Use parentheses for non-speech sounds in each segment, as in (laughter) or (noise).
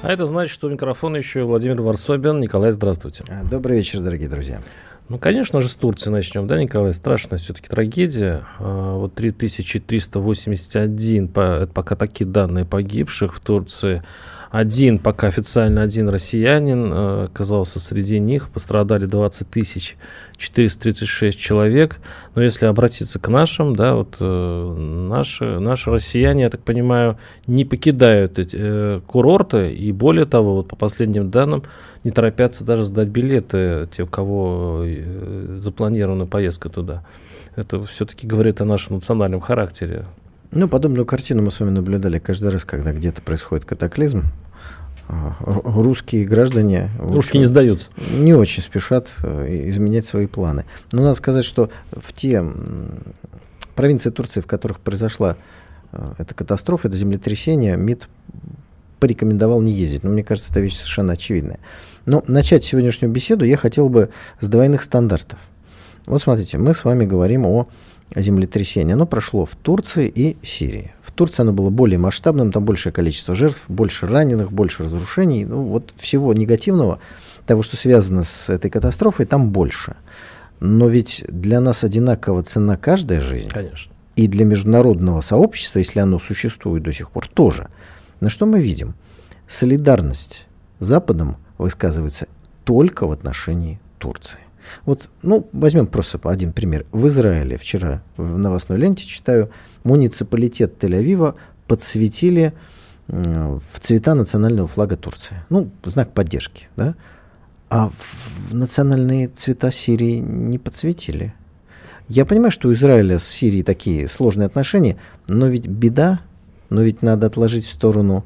А это значит, что у микрофона еще Владимир Варсобин. Николай, здравствуйте. Добрый вечер, дорогие друзья. Ну, конечно же, с Турции начнем, да, Николай? Страшная все-таки трагедия. А, вот 3381, это пока такие данные погибших в Турции. Один, пока официально один россиянин э, оказался среди них. Пострадали 20 тысяч 436 человек. Но если обратиться к нашим, да, вот э, наши, наши россияне, я так понимаю, не покидают эти э, курорты. И более того, вот по последним данным, не торопятся даже сдать билеты те, у кого э, запланирована поездка туда. Это все-таки говорит о нашем национальном характере. Ну, подобную картину мы с вами наблюдали каждый раз, когда где-то происходит катаклизм. А, русские граждане... Русские не сдаются. Не очень спешат э, изменять свои планы. Но надо сказать, что в те провинции Турции, в которых произошла э, эта катастрофа, это землетрясение, МИД порекомендовал не ездить. Но мне кажется, это вещь совершенно очевидная. Но начать сегодняшнюю беседу я хотел бы с двойных стандартов. Вот смотрите, мы с вами говорим о землетрясение, оно прошло в Турции и Сирии. В Турции оно было более масштабным, там большее количество жертв, больше раненых, больше разрушений. Ну, вот всего негативного, того, что связано с этой катастрофой, там больше. Но ведь для нас одинаково цена каждая жизнь. Конечно. И для международного сообщества, если оно существует до сих пор, тоже. Но что мы видим? Солидарность с Западом высказывается только в отношении Турции. Вот, ну, возьмем просто один пример. В Израиле вчера в новостной ленте читаю, муниципалитет Тель-Авива подсветили в цвета национального флага Турции. Ну, знак поддержки, да? А в национальные цвета Сирии не подсветили. Я понимаю, что у Израиля с Сирией такие сложные отношения, но ведь беда, но ведь надо отложить в сторону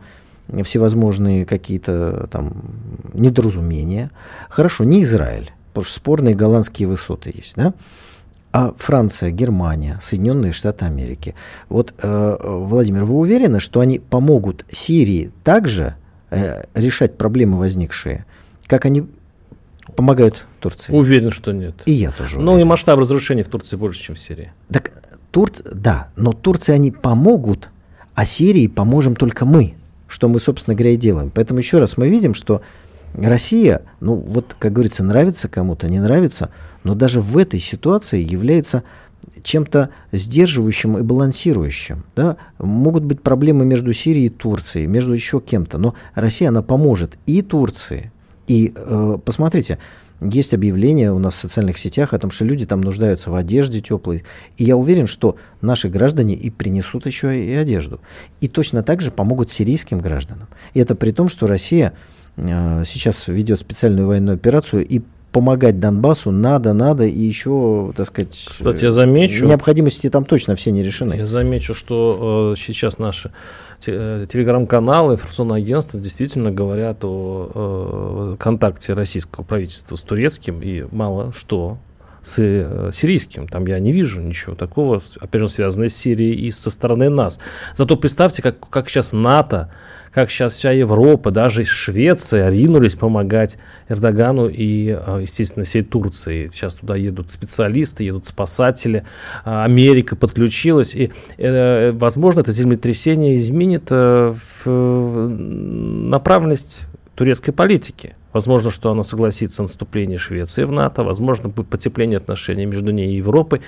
всевозможные какие-то там недоразумения. Хорошо, не Израиль потому что спорные голландские высоты есть, да? А Франция, Германия, Соединенные Штаты Америки. Вот, э, Владимир, вы уверены, что они помогут Сирии также э, решать проблемы возникшие, как они помогают Турции? Уверен, что нет. И я тоже. Ну и масштаб разрушений в Турции больше, чем в Сирии. Так, Турц, да, но Турции они помогут, а Сирии поможем только мы, что мы, собственно говоря, и делаем. Поэтому еще раз мы видим, что Россия, ну вот, как говорится, нравится кому-то, не нравится, но даже в этой ситуации является чем-то сдерживающим и балансирующим. Да? Могут быть проблемы между Сирией и Турцией, между еще кем-то, но Россия, она поможет и Турции. И э, посмотрите, есть объявления у нас в социальных сетях о том, что люди там нуждаются в одежде теплой. И я уверен, что наши граждане и принесут еще и одежду. И точно так же помогут сирийским гражданам. И это при том, что Россия сейчас ведет специальную военную операцию и помогать Донбассу надо, надо, и еще, так сказать, Кстати, я замечу, необходимости там точно все не решены. Я замечу, что э, сейчас наши э, телеграм-каналы, информационные агентства действительно говорят о э, контакте российского правительства с турецким, и мало что с э, сирийским. Там я не вижу ничего такого, опять же, связанного с Сирией и со стороны нас. Зато представьте, как, как сейчас НАТО как сейчас вся Европа, даже Швеция ринулись помогать Эрдогану и, а, естественно, всей Турции. Сейчас туда едут специалисты, едут спасатели. А, Америка подключилась. И, э, возможно, это землетрясение изменит э, направленность турецкой политики. Возможно, что она согласится на вступление Швеции в НАТО, возможно, будет потепление отношений между ней и Европой.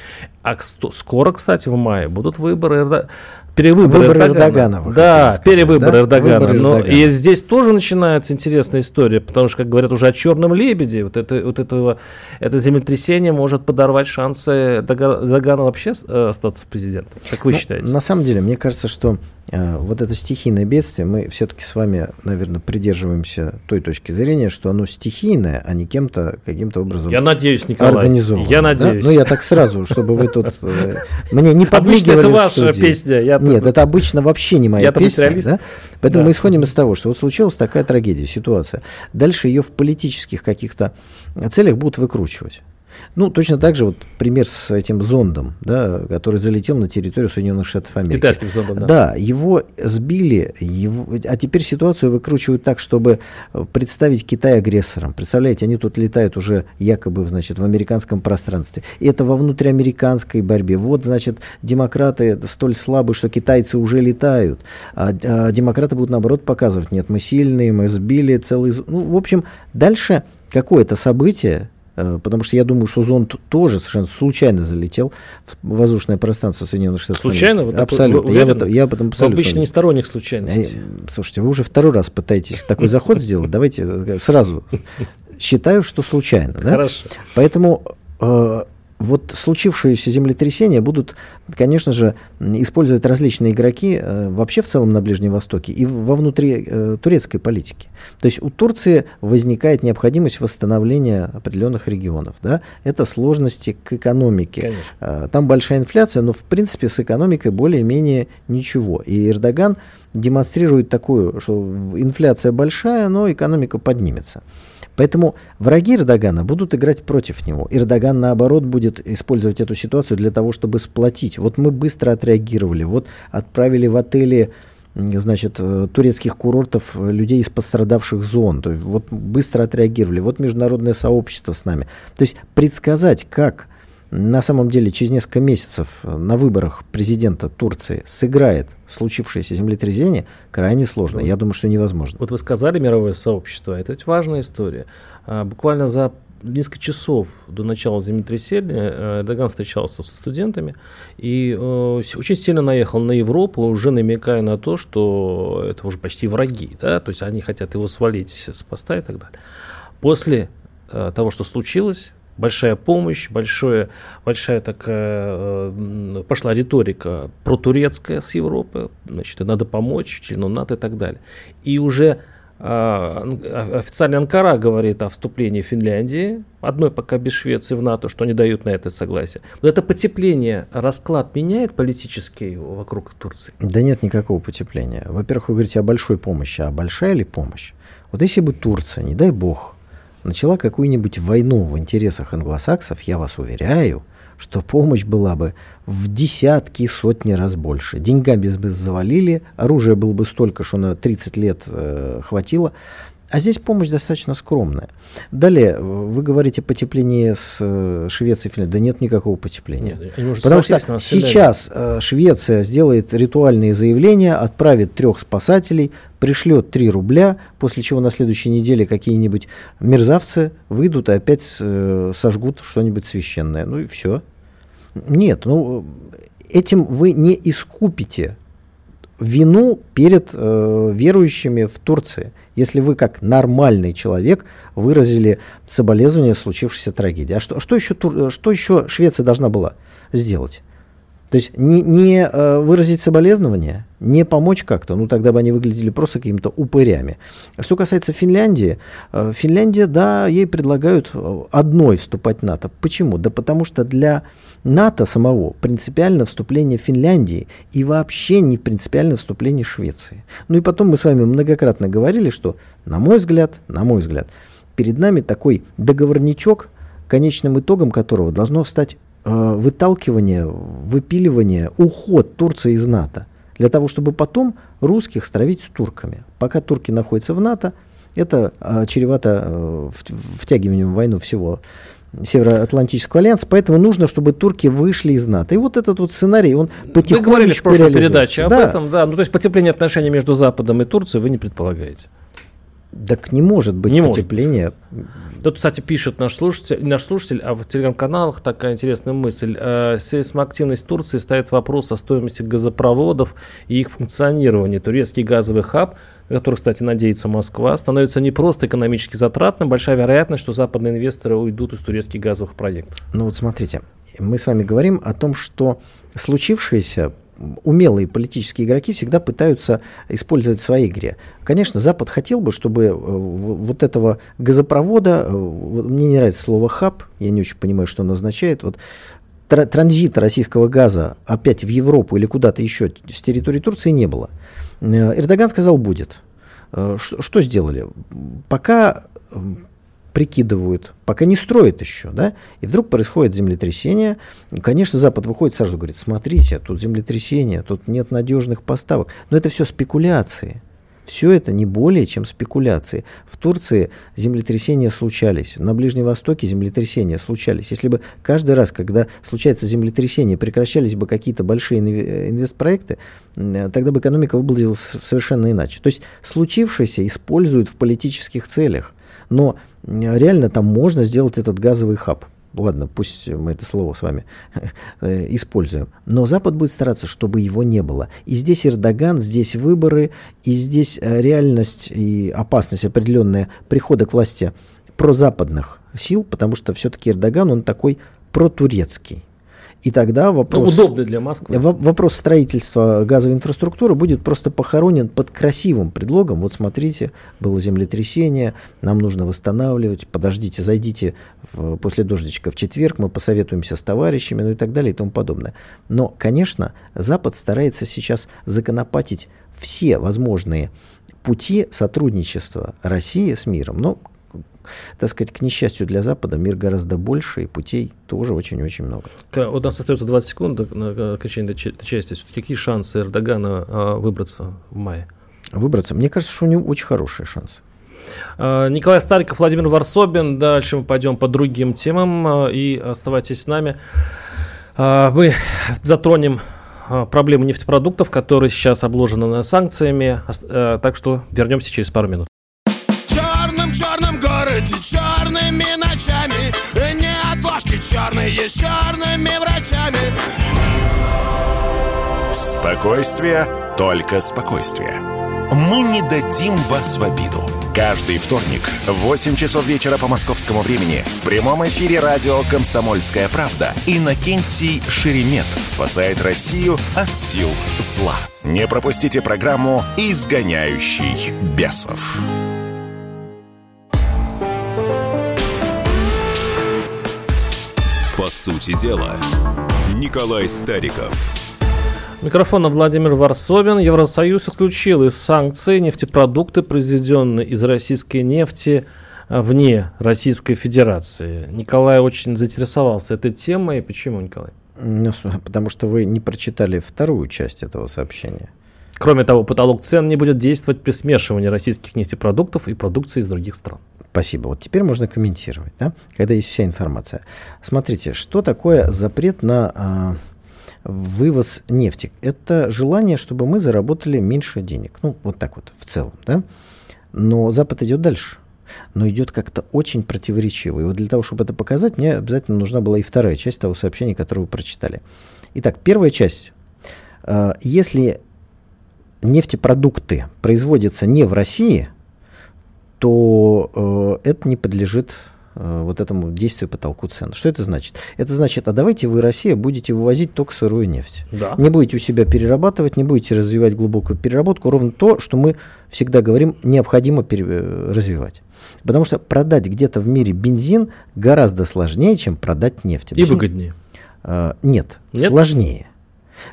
А скоро, кстати, в мае будут выборы перевыборы Выборы Эрдогана. Эрдогана да, сказать, перевыборы да? Эрдогана. Выборы Но Эрдогана. И здесь тоже начинается интересная история, потому что, как говорят уже о черном лебеде, вот, это, вот этого, это землетрясение может подорвать шансы Эрдогана вообще э, остаться президентом. Как вы ну, считаете? На самом деле, мне кажется, что э, вот это стихийное бедствие, мы все-таки с вами, наверное, придерживаемся той точки зрения, что оно стихийное, а не кем-то каким-то образом Я надеюсь, Николай. Организовано. Я надеюсь. Да? Ну, я так сразу, чтобы вы тут э, мне не подмигивали Обычно это ваша песня. Я Нет, это обычно вообще не моя песня. Да? Поэтому Да. мы исходим из того, что вот случилась такая трагедия, ситуация. Дальше ее в политических каких-то целях будут выкручивать. Ну, точно так же вот пример с этим зондом, да, который залетел на территорию Соединенных Штатов Америки. Китайским зондом, да. Да, его сбили, его, а теперь ситуацию выкручивают так, чтобы представить Китай агрессором. Представляете, они тут летают уже якобы, значит, в американском пространстве. И это во внутриамериканской борьбе. Вот, значит, демократы столь слабы, что китайцы уже летают. А, а демократы будут, наоборот, показывать, нет, мы сильные, мы сбили целый... Ну, в общем, дальше какое-то событие, Потому что я думаю, что зонд тоже совершенно случайно залетел в воздушное пространство Соединенных Штатов. Случайно? Вы Абсолютно. вы Я в, этом, я этом Вы абсолютно обычно не уверен. сторонник Э, случайностей. Слушайте, вы уже второй раз пытаетесь такой заход сделать. Давайте э, сразу. Считаю, что случайно. да? Хорошо. Поэтому э, вот случившиеся землетрясения будут, конечно же, использовать различные игроки э, вообще в целом на Ближнем Востоке и во внутри э, турецкой политики. То есть у Турции возникает необходимость восстановления определенных регионов. Да? Это сложности к экономике. Конечно. Э, Там большая инфляция, но в принципе с экономикой более-менее ничего. И Эрдоган демонстрирует такую, что инфляция большая, но экономика поднимется. Поэтому враги Эрдогана будут играть против него. Эрдоган, наоборот, будет использовать эту ситуацию для того, чтобы сплотить. Вот мы быстро отреагировали, вот отправили в отели значит, э, турецких курортов э, людей из пострадавших зон. То есть вот быстро отреагировали. Вот международное сообщество с нами. То есть предсказать, как на самом деле через несколько месяцев э, на выборах президента Турции сыграет случившееся землетрясение, крайне сложно. Я думаю, что невозможно. Вот вы сказали мировое сообщество, это ведь важная история. А, буквально за несколько часов до начала землетрясения э, Эрдоган встречался со студентами и э, очень сильно наехал на Европу, уже намекая на то, что это уже почти враги, да, то есть они хотят его свалить с поста и так далее. После э, того, что случилось, большая помощь, большое, большая такая э, пошла риторика протурецкая с Европы, значит, надо помочь члену НАТО и так далее. И уже а, ан- о- официально Анкара говорит о вступлении Финляндии, одной пока без Швеции в НАТО, что не дают на это согласие. Но это потепление, расклад меняет политический вокруг Турции? Да нет никакого потепления. Во-первых, вы говорите о большой помощи. А большая ли помощь? Вот если бы Турция, не дай бог, начала какую-нибудь войну в интересах англосаксов, я вас уверяю, что помощь была бы в десятки, сотни раз больше. Деньгами бы завалили, оружия было бы столько, что на 30 лет э, хватило. А здесь помощь достаточно скромная. Далее, э, вы говорите потепление с э, Швецией и Финляндией. Да нет никакого потепления. Нет, Потому что сейчас э, Швеция сделает ритуальные заявления, отправит трех спасателей, пришлет 3 рубля, после чего на следующей неделе какие-нибудь мерзавцы выйдут и опять э, сожгут что-нибудь священное. Ну и все. Нет, ну э, этим вы не искупите вину перед э, верующими в Турции, если вы как нормальный человек выразили соболезнования в случившейся трагедии. А что, что, еще, э, что еще Швеция должна была сделать? То есть не, не э, выразить соболезнования, не помочь как-то, ну тогда бы они выглядели просто какими-то упырями. Что касается Финляндии, э, Финляндия, да, ей предлагают э, одной вступать в НАТО. Почему? Да потому что для НАТО самого принципиально вступление Финляндии и вообще не принципиально вступление Швеции. Ну и потом мы с вами многократно говорили, что, на мой взгляд, на мой взгляд, перед нами такой договорничок, конечным итогом которого должно стать выталкивание, выпиливание, уход Турции из НАТО. Для того, чтобы потом русских стравить с турками. Пока турки находятся в НАТО, это э, чревато э, втягиванием в войну всего Североатлантического альянса, поэтому нужно, чтобы турки вышли из НАТО. И вот этот вот сценарий, он Вы потихонечку говорили в прошлой передаче об Да. этом, да. Ну, то есть потепление отношений между Западом и Турцией вы не предполагаете. Так не может быть Не может потепления. Тут, кстати, пишет наш слушатель, наш слушатель, а в телеграм-каналах такая интересная мысль. Э, Сейсмоактивность Турции ставит вопрос о стоимости газопроводов и их функционировании. Турецкий газовый хаб, на который, кстати, надеется Москва, становится не просто экономически затратным. Большая вероятность, что западные инвесторы уйдут из турецких газовых проектов. Ну вот смотрите, мы с вами говорим о том, что случившееся умелые политические игроки всегда пытаются использовать в своей игре. Конечно, Запад хотел бы, чтобы э, вот этого газопровода, э, мне не нравится слово хаб, я не очень понимаю, что он означает, вот транзита российского газа опять в Европу или куда-то еще с территории Турции не было. Э, Эрдоган сказал, будет. Что сделали? Пока прикидывают, пока не строят еще, да, и вдруг происходит землетрясение, конечно, Запад выходит сразу говорит, смотрите, тут землетрясение, тут нет надежных поставок, но это все спекуляции. Все это не более чем спекуляции. В Турции землетрясения случались, на Ближнем Востоке землетрясения случались. Если бы каждый раз, когда случается землетрясение, прекращались бы какие-то большие инвестпроекты, тогда бы экономика выглядела совершенно иначе. То есть случившееся используют в политических целях. Но реально там можно сделать этот газовый хаб. Ладно, пусть мы это слово с вами э, используем. Но Запад будет стараться, чтобы его не было. И здесь Эрдоган, здесь выборы, и здесь э, реальность и опасность определенная прихода к власти прозападных сил, потому что все-таки Эрдоган, он такой протурецкий. И тогда вопрос... Ну, удобный для Москвы. Вопрос строительства газовой инфраструктуры будет просто похоронен под красивым предлогом. Вот смотрите, было землетрясение, нам нужно восстанавливать, подождите, зайдите в, после дождичка в четверг, мы посоветуемся с товарищами, ну и так далее и тому подобное. Но, конечно, Запад старается сейчас законопатить все возможные пути сотрудничества России с миром. Но так сказать, к несчастью для Запада, мир гораздо больше, и путей тоже очень-очень много. У нас остается 20 секунд на окончание этой части. Все-таки какие шансы Эрдогана а, выбраться в мае? Выбраться? Мне кажется, что у него очень хорошие шансы. А, Николай Стариков, Владимир Варсобин. Дальше мы пойдем по другим темам. А, и оставайтесь с нами. Мы затронем проблему нефтепродуктов, которые сейчас обложены санкциями. Так что вернемся через пару минут городе черными ночами Не отложки черные с черными врачами Спокойствие, только спокойствие. Мы не дадим вас в обиду. Каждый вторник в 8 часов вечера по московскому времени в прямом эфире радио «Комсомольская правда» Иннокентий Шеремет спасает Россию от сил зла. Не пропустите программу «Изгоняющий бесов». По сути дела, Николай Стариков. Микрофона Владимир Варсобин. Евросоюз исключил из санкций нефтепродукты, произведенные из российской нефти а, вне Российской Федерации. Николай очень заинтересовался этой темой. Почему, Николай? Ну, потому что вы не прочитали вторую часть этого сообщения. Кроме того, потолок цен не будет действовать при смешивании российских нефтепродуктов и продукции из других стран. Спасибо. Вот теперь можно комментировать, да, когда есть вся информация. Смотрите, что такое запрет на а, вывоз нефти? Это желание, чтобы мы заработали меньше денег. Ну, вот так вот в целом, да. Но Запад идет дальше но идет как-то очень противоречиво. И вот для того, чтобы это показать, мне обязательно нужна была и вторая часть того сообщения, которое вы прочитали. Итак, первая часть. А, если нефтепродукты производятся не в России, то э, это не подлежит э, вот этому действию потолку цен. Что это значит? Это значит, а давайте вы, Россия, будете вывозить только сырую нефть. Да. Не будете у себя перерабатывать, не будете развивать глубокую переработку, ровно то, что мы всегда говорим, необходимо пере- э, развивать. Потому что продать где-то в мире бензин гораздо сложнее, чем продать нефть. И выгоднее. Э, нет, нет, сложнее.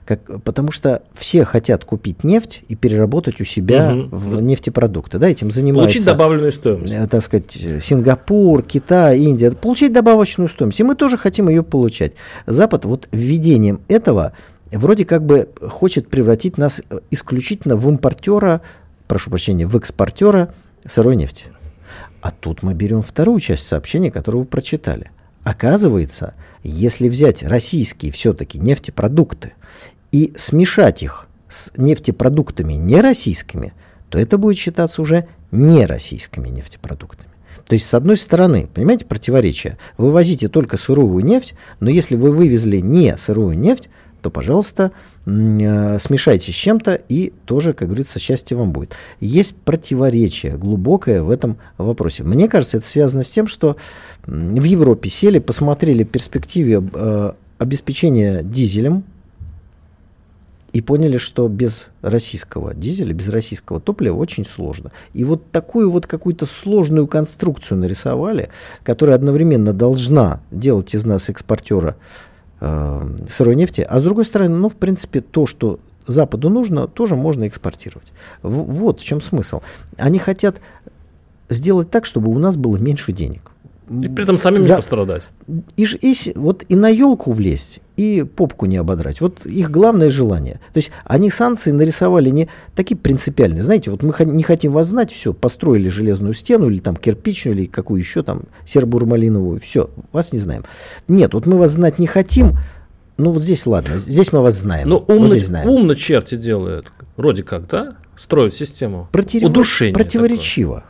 Как, потому что все хотят купить нефть и переработать у себя угу. в нефтепродукты. Да, этим занимаются. Получить добавленную стоимость. Э, так сказать, Сингапур, Китай, Индия. Получить добавочную стоимость. И мы тоже хотим ее получать. Запад вот введением этого вроде как бы хочет превратить нас исключительно в импортера, прошу прощения, в экспортера сырой нефти. А тут мы берем вторую часть сообщения, которую вы прочитали. Оказывается, если взять российские все-таки нефтепродукты и смешать их с нефтепродуктами нероссийскими, то это будет считаться уже нероссийскими нефтепродуктами. То есть, с одной стороны, понимаете, противоречие. Вы возите только сырую нефть, но если вы вывезли не сырую нефть, то, пожалуйста, э, смешайте с чем-то, и тоже, как говорится, счастье вам будет. Есть противоречие глубокое в этом вопросе. Мне кажется, это связано с тем, что в Европе сели, посмотрели перспективе э, обеспечения дизелем, и поняли, что без российского дизеля, без российского топлива очень сложно. И вот такую вот какую-то сложную конструкцию нарисовали, которая одновременно должна делать из нас экспортера э, сырой нефти, а с другой стороны, ну, в принципе, то, что Западу нужно, тоже можно экспортировать. В, вот в чем смысл. Они хотят сделать так, чтобы у нас было меньше денег. И при этом самим За- не пострадать. И, и вот и на елку влезть, и попку не ободрать. Вот их главное желание. То есть они санкции нарисовали не такие принципиальные. Знаете, вот мы не хотим вас знать, все, построили железную стену, или там кирпичную, или какую еще там, серо-бурмалиновую, все, вас не знаем. Нет, вот мы вас знать не хотим, ну вот здесь ладно, здесь мы вас знаем. Ну, вот умно, здесь знаем. умно черти делают. Вроде как, да? Строят систему. Протирево- Удушение Противоречиво.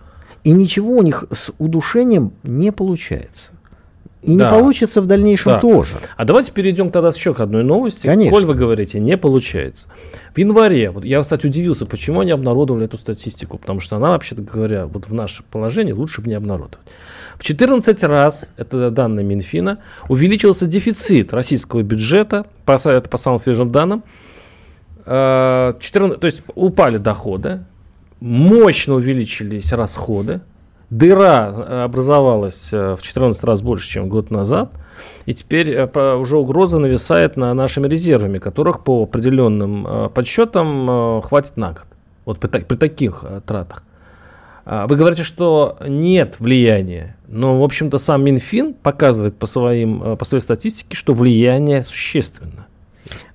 И ничего у них с удушением не получается. И Да. не получится в дальнейшем Да. тоже. А давайте перейдем тогда еще к одной новости. Конечно. Коль вы говорите, не получается. В январе, вот я, кстати, удивился, почему они обнародовали эту статистику, потому что она, вообще-то говоря, вот в наше положение лучше бы не обнародовать. В 14 раз, это данные Минфина, увеличился дефицит российского бюджета, по, это по самым свежим данным. Э, 14 то есть упали доходы, мощно увеличились расходы, дыра э, образовалась э, в 14 раз больше, чем год назад, и теперь э, уже угроза нависает на нашими резервами, которых по определенным подсчетам хватит на год. Вот при, та- при таких тратах. А, Вы говорите, что нет влияния, но, в общем-то, сам Минфин показывает по, своим, по своей статистике, что влияние существенно.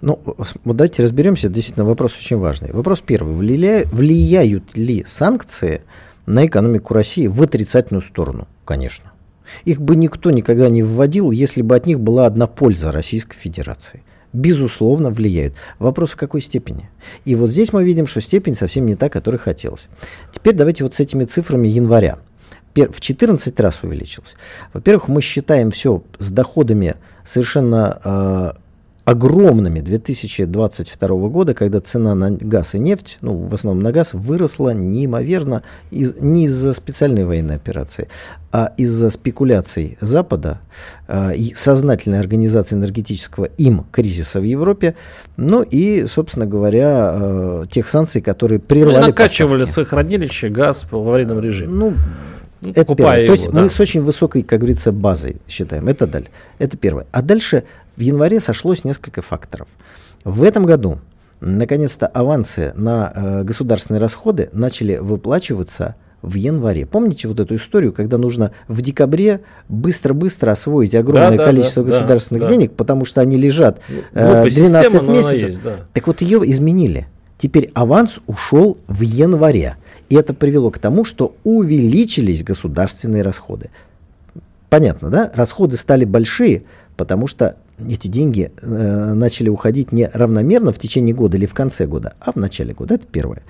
Ну, вот давайте разберемся. Действительно, вопрос очень важный. Вопрос первый. Влия- влияют ли санкции на экономику России в отрицательную сторону? Конечно. Их бы никто никогда не вводил, если бы от них была одна польза Российской Федерации. Безусловно, влияют. Вопрос в какой степени. И вот здесь мы видим, что степень совсем не та, которой хотелось. Теперь давайте вот с этими цифрами января. В 14 раз увеличилось. Во-первых, мы считаем все с доходами совершенно э, огромными 2022 года, когда цена на газ и нефть, ну, в основном на газ, выросла неимоверно из, не из-за специальной военной операции, а из-за спекуляций Запада э, и сознательной организации энергетического им кризиса в Европе, ну и, собственно говоря, э, тех санкций, которые Они прервали накачивали поставки. свои хранилища газ в аварийном режиме. Ну, Ну, это первое. его, То есть да. мы с очень высокой, как говорится, базой считаем. Это далее. Это первое. А дальше в январе сошлось несколько факторов. В этом году наконец-то авансы на э, государственные расходы начали выплачиваться в январе. Помните вот эту историю, когда нужно в декабре быстро-быстро освоить огромное да, количество да, государственных да. денег, потому что они лежат э, Глупая 12 система, но она месяцев. есть, да. Так вот ее изменили. Теперь аванс ушел в январе. И это привело к тому, что увеличились государственные расходы. Понятно, да? Расходы стали большие, потому что эти деньги э, начали уходить не равномерно в течение года или в конце года, а в начале года. Это первое.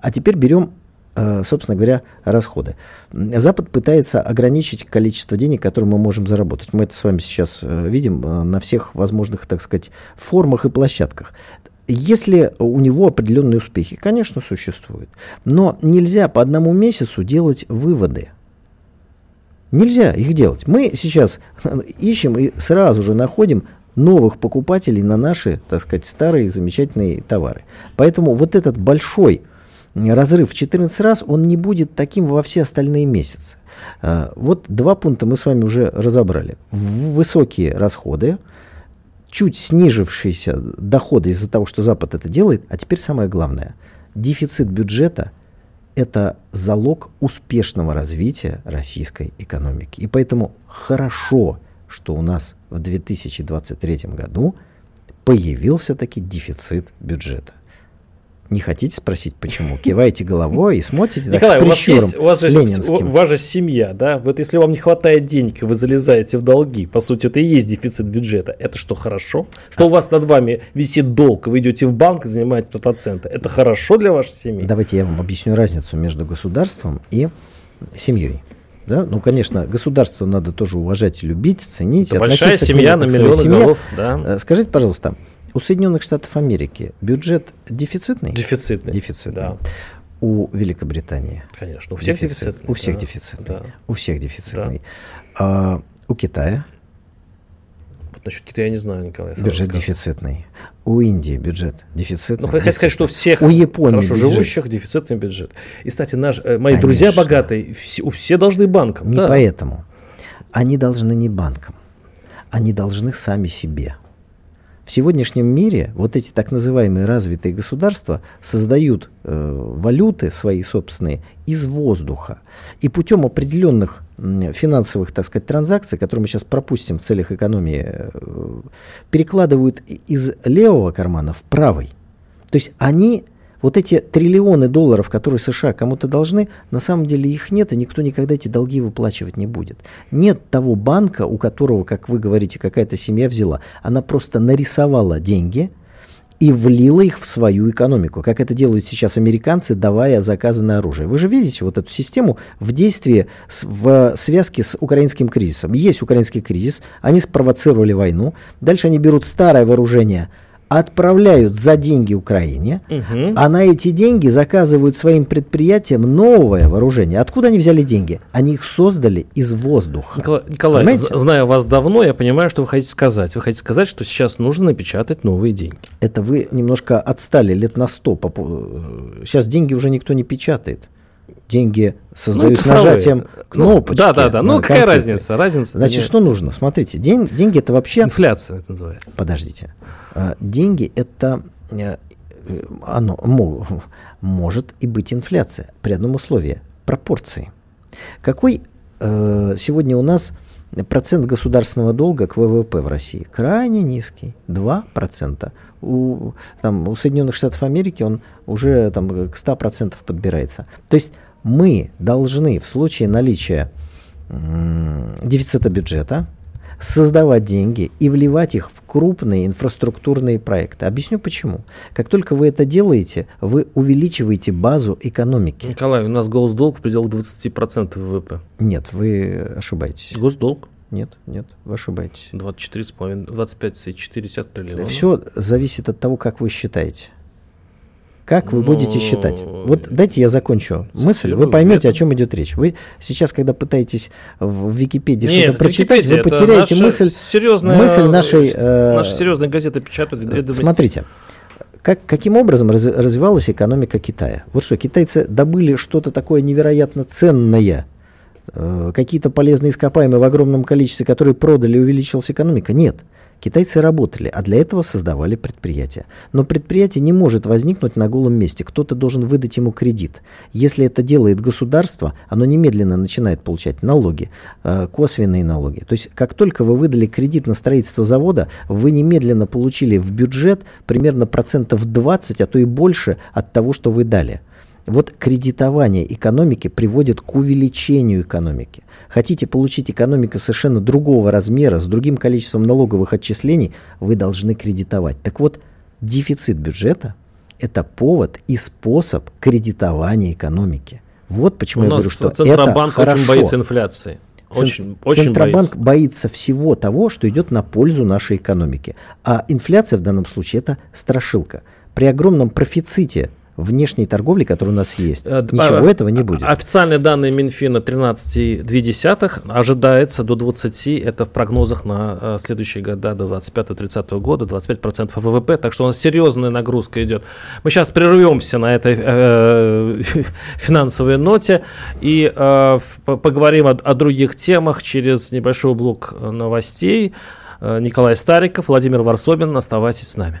А теперь берем, э, собственно говоря, расходы. Запад пытается ограничить количество денег, которые мы можем заработать. Мы это с вами сейчас э, видим э, на всех возможных, так сказать, формах и площадках. Если у него определенные успехи, конечно, существуют. Но нельзя по одному месяцу делать выводы. Нельзя их делать. Мы сейчас (laughs) ищем и сразу же находим новых покупателей на наши, так сказать, старые замечательные товары. Поэтому вот этот большой разрыв в 14 раз, он не будет таким во все остальные месяцы. А, Вот два пункта мы с вами уже разобрали. Высокие расходы, чуть снижившиеся доходы из-за того, что Запад это делает, а теперь самое главное. Дефицит бюджета – это залог успешного развития российской экономики. И поэтому хорошо, что у нас в 2023 году появился таки дефицит бюджета. Не хотите спросить, почему? Киваете головой и смотрите так Николай, с у вас, прищуром есть, у, вас же, ленинским. у вас же семья, да? Вот если вам не хватает денег, и вы залезаете в долги, по сути, это и есть дефицит бюджета. Это что, хорошо? Что у вас над вами висит долг, и вы идете в банк и занимаете проценты. Это хорошо для вашей семьи? Давайте я вам объясню разницу между государством и семьей. Да? Ну, конечно, государство надо тоже уважать любить, ценить. Это большая семья на миллионы голов, да? Э, Скажите, пожалуйста, у Соединенных Штатов Америки бюджет дефицитный? Дефицитный. Дефицитный. Да, У Великобритании? конечно. У всех Дефицит. дефицитный. У всех да. дефицитный. Да. У всех дефицитный. А, у Китая Вот насчет Китая я не знаю, Николай. бюджет скажу. дефицитный. У Индии бюджет дефицитный. Ну, хотя сказать, что у всех У Японии хорошо бюджет. живущих дефицитный бюджет. И, кстати, наш, э, мои Конечно. друзья богатые, все, все должны банкам. Не да. поэтому. Они должны не банкам. Они должны сами себе. В сегодняшнем мире вот эти так называемые развитые государства создают э, валюты свои собственные из воздуха. И путем определенных финансовых, так сказать, транзакций, которые мы сейчас пропустим в целях экономии, э, перекладывают из левого кармана в правый. То есть они вот эти триллионы долларов, которые США кому-то должны, на самом деле их нет, и никто никогда эти долги выплачивать не будет. Нет того банка, у которого, как вы говорите, какая-то семья взяла. Она просто нарисовала деньги и влила их в свою экономику, как это делают сейчас американцы, давая заказы на оружие. Вы же видите вот эту систему в действии в связке с украинским кризисом. Есть украинский кризис, они спровоцировали войну, дальше они берут старое вооружение – отправляют за деньги Украине, угу. а на эти деньги заказывают своим предприятиям новое вооружение. Откуда они взяли деньги? Они их создали из воздуха. Николай, Николай зная вас давно, я понимаю, что вы хотите сказать. Вы хотите сказать, что сейчас нужно напечатать новые деньги. Это вы немножко отстали лет на сто. Сейчас деньги уже никто не печатает деньги создают ну, нажатием кнопочки. Да, да, да. Ну, какая разница? Разница. Значит, нет. что нужно? Смотрите, день, деньги это вообще. Инфляция это называется. Подождите. А, деньги это э, оно может и быть инфляция при одном условии пропорции. Какой э, сегодня у нас процент государственного долга к ВВП в России? Крайне низкий, 2%. У, там, у Соединенных Штатов Америки он уже там, к 100% подбирается. То есть мы должны в случае наличия дефицита бюджета создавать деньги и вливать их в крупные инфраструктурные проекты. Объясню почему. Как только вы это делаете, вы увеличиваете базу экономики. Николай, у нас госдолг в пределах 20% ВВП. Нет, вы ошибаетесь. Госдолг? Нет, нет, вы ошибаетесь. 24,5, 25,4 триллиона. Все зависит от того, как вы считаете. Как вы будете ну, считать? Вот дайте я закончу мысль, вы поймете, о чем идет речь. Вы сейчас, когда пытаетесь в Википедии что-то прочитать, вы потеряете мысль, серьезная, мысль нашей... Э, наша серьезная газета печатают. Смотрите, как, каким образом раз, развивалась экономика Китая? Вот что, китайцы добыли что-то такое невероятно ценное, э, какие-то полезные ископаемые в огромном количестве, которые продали, увеличилась экономика? Нет. Китайцы работали, а для этого создавали предприятия. Но предприятие не может возникнуть на голом месте. Кто-то должен выдать ему кредит. Если это делает государство, оно немедленно начинает получать налоги, э, косвенные налоги. То есть, как только вы выдали кредит на строительство завода, вы немедленно получили в бюджет примерно процентов 20, а то и больше от того, что вы дали. Вот кредитование экономики приводит к увеличению экономики. Хотите получить экономику совершенно другого размера, с другим количеством налоговых отчислений, вы должны кредитовать. Так вот, дефицит бюджета – это повод и способ кредитования экономики. Вот почему У я говорю, что Центробанк это очень боится инфляции. Очень, очень Центробанк боится. боится всего того, что идет на пользу нашей экономики. А инфляция в данном случае это страшилка. При огромном профиците внешней торговли, которая у нас есть. А, Ничего а, этого не будет. Официальные данные Минфина 13,2 ожидается до 20, это в прогнозах на а, следующие года, до 25-30 года, 25% ВВП, так что у нас серьезная нагрузка идет. Мы сейчас прервемся на этой э, (laughs) финансовой ноте и э, поговорим о, о других темах через небольшой блок новостей. Э, Николай Стариков, Владимир Варсобин, оставайтесь с нами.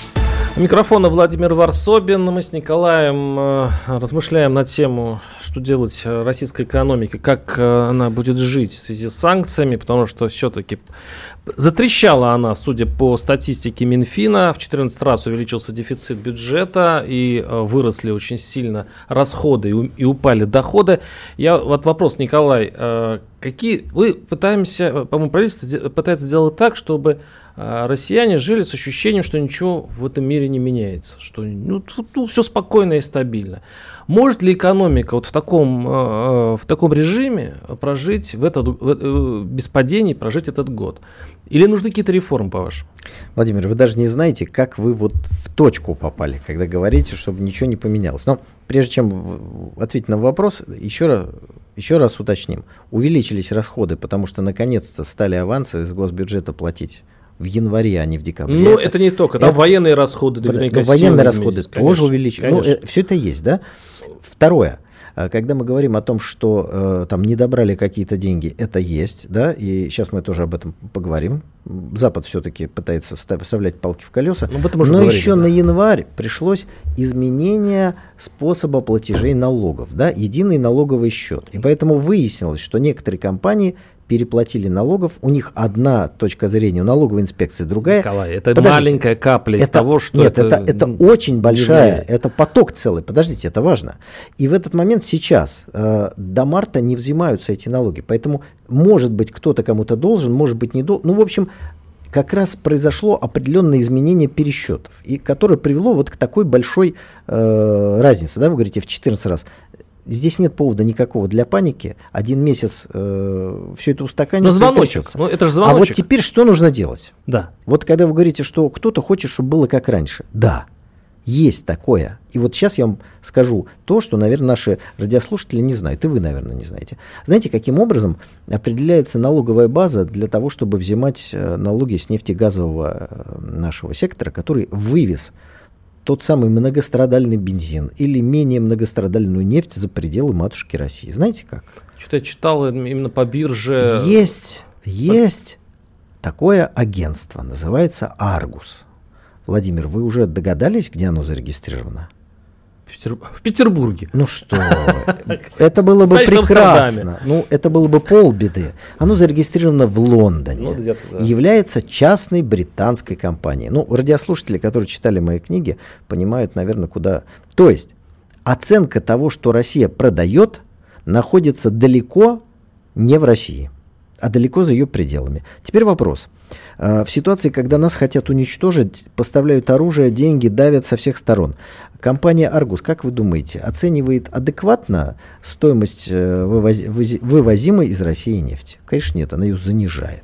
Микрофона Владимир Варсобин. Мы с Николаем э, размышляем на тему, что делать российской экономике, как э, она будет жить в связи с санкциями, потому что все-таки Затрещала она, судя по статистике Минфина, в 14 раз увеличился дефицит бюджета и э, выросли очень сильно расходы и упали доходы. Я вот вопрос, Николай, э, какие вы пытаемся, по-моему, правительство пытается сделать так, чтобы россияне жили с ощущением, что ничего в этом мире не меняется, что ну, ну, все спокойно и стабильно. Может ли экономика вот в таком, э, э, в таком режиме прожить в этот, в, без падений прожить этот год? Или нужны какие-то реформы, по-вашему? Владимир, вы даже не знаете, как вы вот в точку попали, когда говорите, чтобы ничего не поменялось. Но прежде чем ответить на вопрос, еще раз, еще раз уточним. Увеличились расходы, потому что наконец-то стали авансы из госбюджета платить в январе, а не в декабре. Ну, это, это не только, там это, военные расходы наверняка. Военные расходы тоже увеличились. Ну, э, все это есть, да? Второе. А когда мы говорим о том, что э, там не добрали какие-то деньги, это есть, да, и сейчас мы тоже об этом поговорим. Запад все-таки пытается вставлять палки в колеса, ну, но, но говорили, еще да. на январь пришлось изменение способа платежей налогов, да, единый налоговый счет. И поэтому выяснилось, что некоторые компании переплатили налогов, у них одна точка зрения, у налоговой инспекции другая. Николай, это Подождите, маленькая капля из это, того, что Нет, это, это, это очень большая, является. это поток целый. Подождите, это важно. И в этот момент сейчас э, до марта не взимаются эти налоги, поэтому может быть кто-то кому-то должен, может быть не должен. Ну, в общем, как раз произошло определенное изменение пересчетов, и которое привело вот к такой большой э, разнице, да, вы говорите, в 14 раз. Здесь нет повода никакого для паники. Один месяц э, все это устаканится. Но звоночек. Ну, это же звоночек. А вот теперь что нужно делать? Да. Вот когда вы говорите, что кто-то хочет, чтобы было как раньше. Да, есть такое. И вот сейчас я вам скажу то, что, наверное, наши радиослушатели не знают, и вы, наверное, не знаете. Знаете, каким образом определяется налоговая база для того, чтобы взимать э, налоги с нефтегазового э, нашего сектора, который вывез тот самый многострадальный бензин или менее многострадальную нефть за пределы матушки России. Знаете как? Что-то я читал именно по бирже. Есть, есть такое агентство, называется Аргус. Владимир, вы уже догадались, где оно зарегистрировано? В Петербурге. Ну что, (laughs) это было бы прекрасно. Ну, это было бы полбеды. Оно зарегистрировано в Лондоне. Ну, да. Является частной британской компанией. Ну, радиослушатели, которые читали мои книги, понимают, наверное, куда... То есть, оценка того, что Россия продает, находится далеко не в России, а далеко за ее пределами. Теперь вопрос – а, в ситуации, когда нас хотят уничтожить, поставляют оружие, деньги, давят со всех сторон. Компания Argus, как вы думаете, оценивает адекватно стоимость э, вывозимой из России нефти? Конечно, нет, она ее занижает.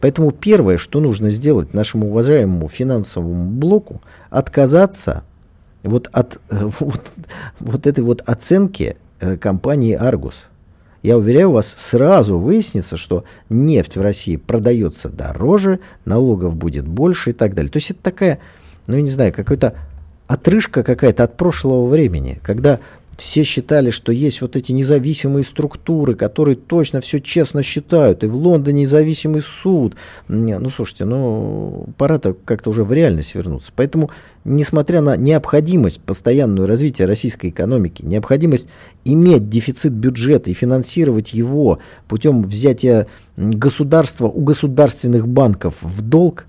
Поэтому первое, что нужно сделать нашему уважаемому финансовому блоку, отказаться вот от (laughs) вот, вот этой вот оценки э, компании Argus я уверяю вас, сразу выяснится, что нефть в России продается дороже, налогов будет больше и так далее. То есть это такая, ну я не знаю, какая-то отрыжка какая-то от прошлого времени, когда все считали, что есть вот эти независимые структуры, которые точно все честно считают. И в Лондоне независимый суд. Не, ну, слушайте, ну, пора-то как-то уже в реальность вернуться. Поэтому, несмотря на необходимость постоянного развития российской экономики, необходимость иметь дефицит бюджета и финансировать его путем взятия государства у государственных банков в долг,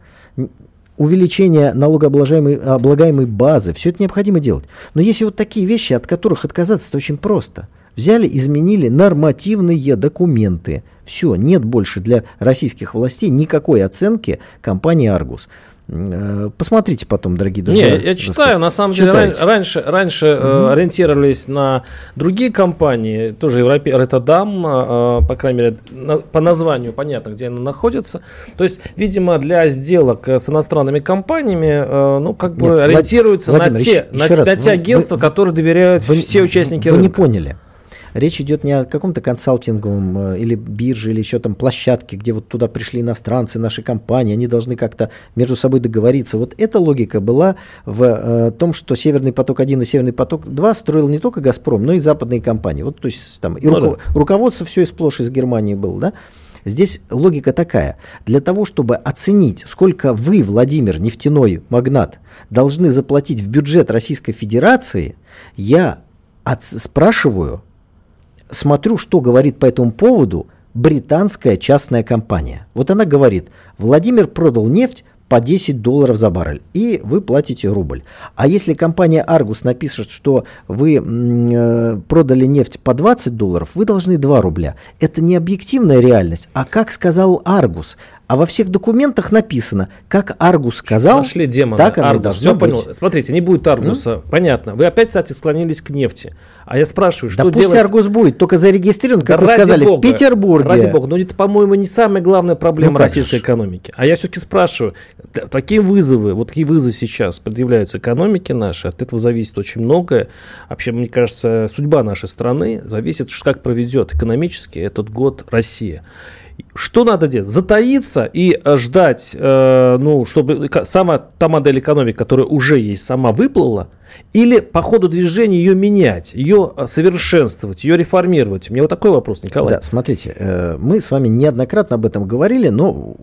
увеличение налогооблагаемой облагаемой базы, все это необходимо делать. Но есть вот такие вещи, от которых отказаться это очень просто. Взяли, изменили нормативные документы. Все, нет больше для российских властей никакой оценки компании «Аргус». Э, посмотрите потом, дорогие друзья. Не, я читаю, на самом деле, Читайте. раньше, раньше mm-hmm. ориентировались на другие компании, тоже Европе, Роттердам, э, по крайней мере, на, по названию понятно, где она находится. То есть, видимо, для сделок с иностранными компаниями, ну, как бы Нет, ориентируются Владимир, на те, еще, на, еще на, раз, те агентства, вы, которые доверяют вы, все участники вы рынка. Вы не поняли. Речь идет не о каком-то консалтинговом э, или бирже, или еще там площадке, где вот туда пришли иностранцы, наши компании, они должны как-то между собой договориться. Вот эта логика была в э, том, что Северный поток-1 и Северный поток-2 строил не только «Газпром», но и западные компании. Вот, то есть там и ну, руко- да. руководство все и сплошь из Германии было, да? Здесь логика такая. Для того, чтобы оценить, сколько вы, Владимир, нефтяной магнат, должны заплатить в бюджет Российской Федерации, я от, спрашиваю смотрю, что говорит по этому поводу британская частная компания. Вот она говорит, Владимир продал нефть по 10 долларов за баррель, и вы платите рубль. А если компания Argus напишет, что вы э, продали нефть по 20 долларов, вы должны 2 рубля. Это не объективная реальность, а как сказал Argus, А во всех документах написано, как Аргус сказал, Нашли демона. так оно и Аргус. должно Все быть. понял. Смотрите, не будет Аргуса. Понятно. Вы опять, кстати, склонились к нефти. А я спрашиваю, Да что пусть делать... Аргус будет, только зарегистрирован, как Да вы сказали, бога, в Петербурге. Ради бога. Но это, по-моему, не самая главная проблема Ну, российской же. экономики. А я все-таки спрашиваю, такие вызовы, вот какие вызовы сейчас предъявляются экономике нашей, от этого зависит очень многое. Вообще, мне кажется, судьба нашей страны зависит, как проведет экономически этот год Россия. Что надо делать? Затаиться и э, ждать, э, ну, чтобы сама та модель экономики, которая уже есть, сама выплыла, или по ходу движения ее менять, ее э, совершенствовать, ее реформировать? У меня вот такой вопрос, Николай. Да, смотрите, э, мы с вами неоднократно об этом говорили, но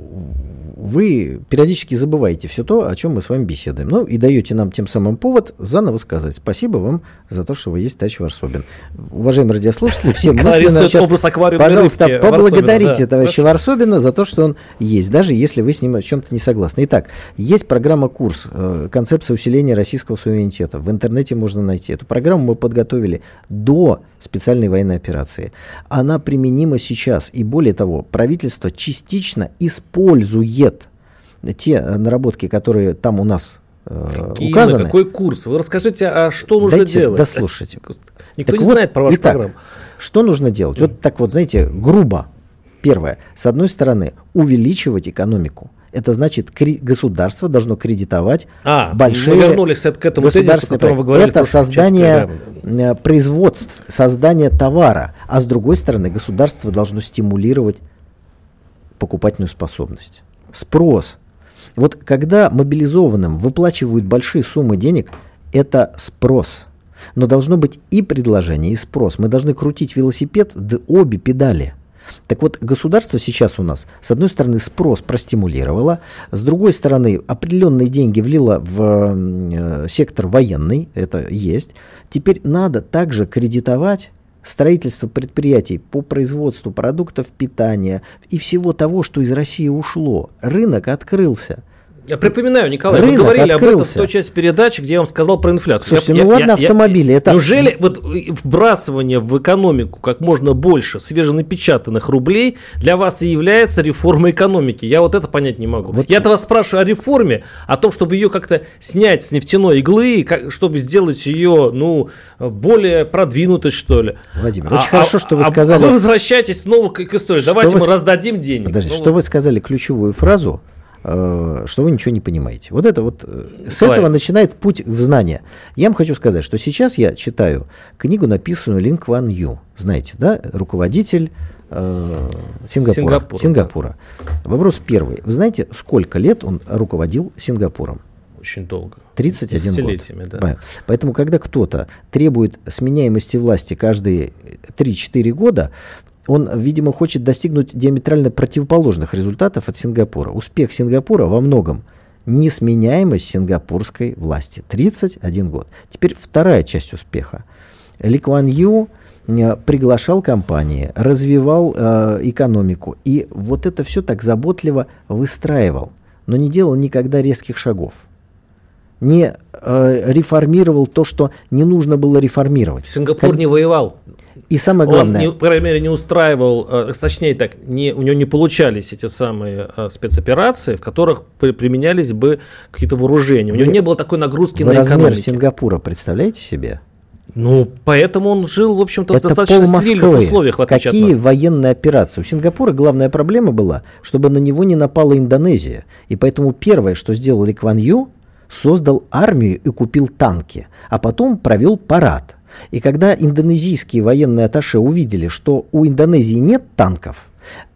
вы периодически забываете все то, о чем мы с вами беседуем. Ну и даете нам тем самым повод заново сказать спасибо вам за то, что вы есть товарищ Варсобин. Уважаемые радиослушатели, все рисует сейчас, пожалуйста, рыбки поблагодарите Варсобина, да. товарища Хорошо. Варсобина за то, что он есть, даже если вы с ним о чем-то не согласны. Итак, есть программа «Курс. э, Концепция усиления российского суверенитета». В интернете можно найти. Эту программу мы подготовили до специальной военной операции. Она применима сейчас. И более того, правительство частично использует те э, наработки, которые там у нас э, Какие, указаны. какой курс? Вы расскажите, а что нужно Дайте делать? дослушать. (laughs) Никто Так не вот, знает про вашу итак, программу. Что нужно делать? Вот так вот, знаете, грубо. Первое. С одной стороны, увеличивать экономику. Это значит, государство должно кредитовать А, большие мы вернулись к этому тезису, о вы говорили. Это части создание программы. э, производств, создание товара. А с другой стороны, государство должно стимулировать покупательную способность. Спрос. Вот когда мобилизованным выплачивают большие суммы денег, это спрос. Но должно быть и предложение, и спрос. Мы должны крутить велосипед, да обе педали. Так вот, государство сейчас у нас, с одной стороны, спрос простимулировало, с другой стороны, определенные деньги влило в э, сектор военный, это есть. Теперь надо также кредитовать строительство предприятий по производству продуктов питания и всего того, что из России ушло. Рынок открылся. Я припоминаю, Николай, Рынок вы говорили об этом в открылся. той части передачи, где я вам сказал про инфляцию. Слушайте, Я- ну я- ладно, я- я- автомобили, это- Неужели вот вбрасывание в экономику как можно больше свеженапечатанных рублей для вас и является реформой экономики? Я вот это понять не могу. Вот- Я-то вас спрашиваю о реформе, о том, чтобы ее как-то снять с нефтяной иглы, как- чтобы сделать ее, ну, более продвинутой, что ли. Владимир, очень хорошо, что вы сказали- А вы возвращаетесь снова к, к истории. Что Давайте вы мы раздадим денег. Подождите, Ну, что вот. вы сказали ключевую фразу, что вы ничего не понимаете. Вот это вот, э, с Николай. этого начинает путь в знание. Я вам хочу сказать, что сейчас я читаю книгу, написанную Лин Кван Ю, знаете, да, руководитель э, Сингапура. Сингапура, Сингапура. Вопрос первый. Вы знаете, сколько лет он руководил Сингапуром? Очень долго. 31 год. Да. Поэтому, когда кто-то требует сменяемости власти каждые 3-4 года, он, видимо, хочет достигнуть диаметрально противоположных результатов от Сингапура. Успех Сингапура во многом несменяемость сингапурской власти. 31 год. Теперь вторая часть успеха. Ли Куан Ю э, приглашал компании, развивал э, экономику и вот это все так заботливо выстраивал, но не делал никогда резких шагов не э, реформировал то, что не нужно было реформировать. Сингапур Как- не воевал. И самое Он, главное, не, по крайней мере, не устраивал, э, точнее так, не, у него не получались эти самые э, спецоперации, в которых при- применялись бы какие-то вооружения. У него Вы- не было такой нагрузки на размер экономику. Сингапура представляете себе? Ну, поэтому он жил, в общем-то, в достаточно цивильных условиях, в отличие Какие от нас. военные операции? У Сингапура главная проблема была, чтобы на него не напала Индонезия. И поэтому первое, что сделал Ли Кван Ю, создал армию и купил танки, а потом провел парад. И когда индонезийские военные атташе увидели, что у Индонезии нет танков,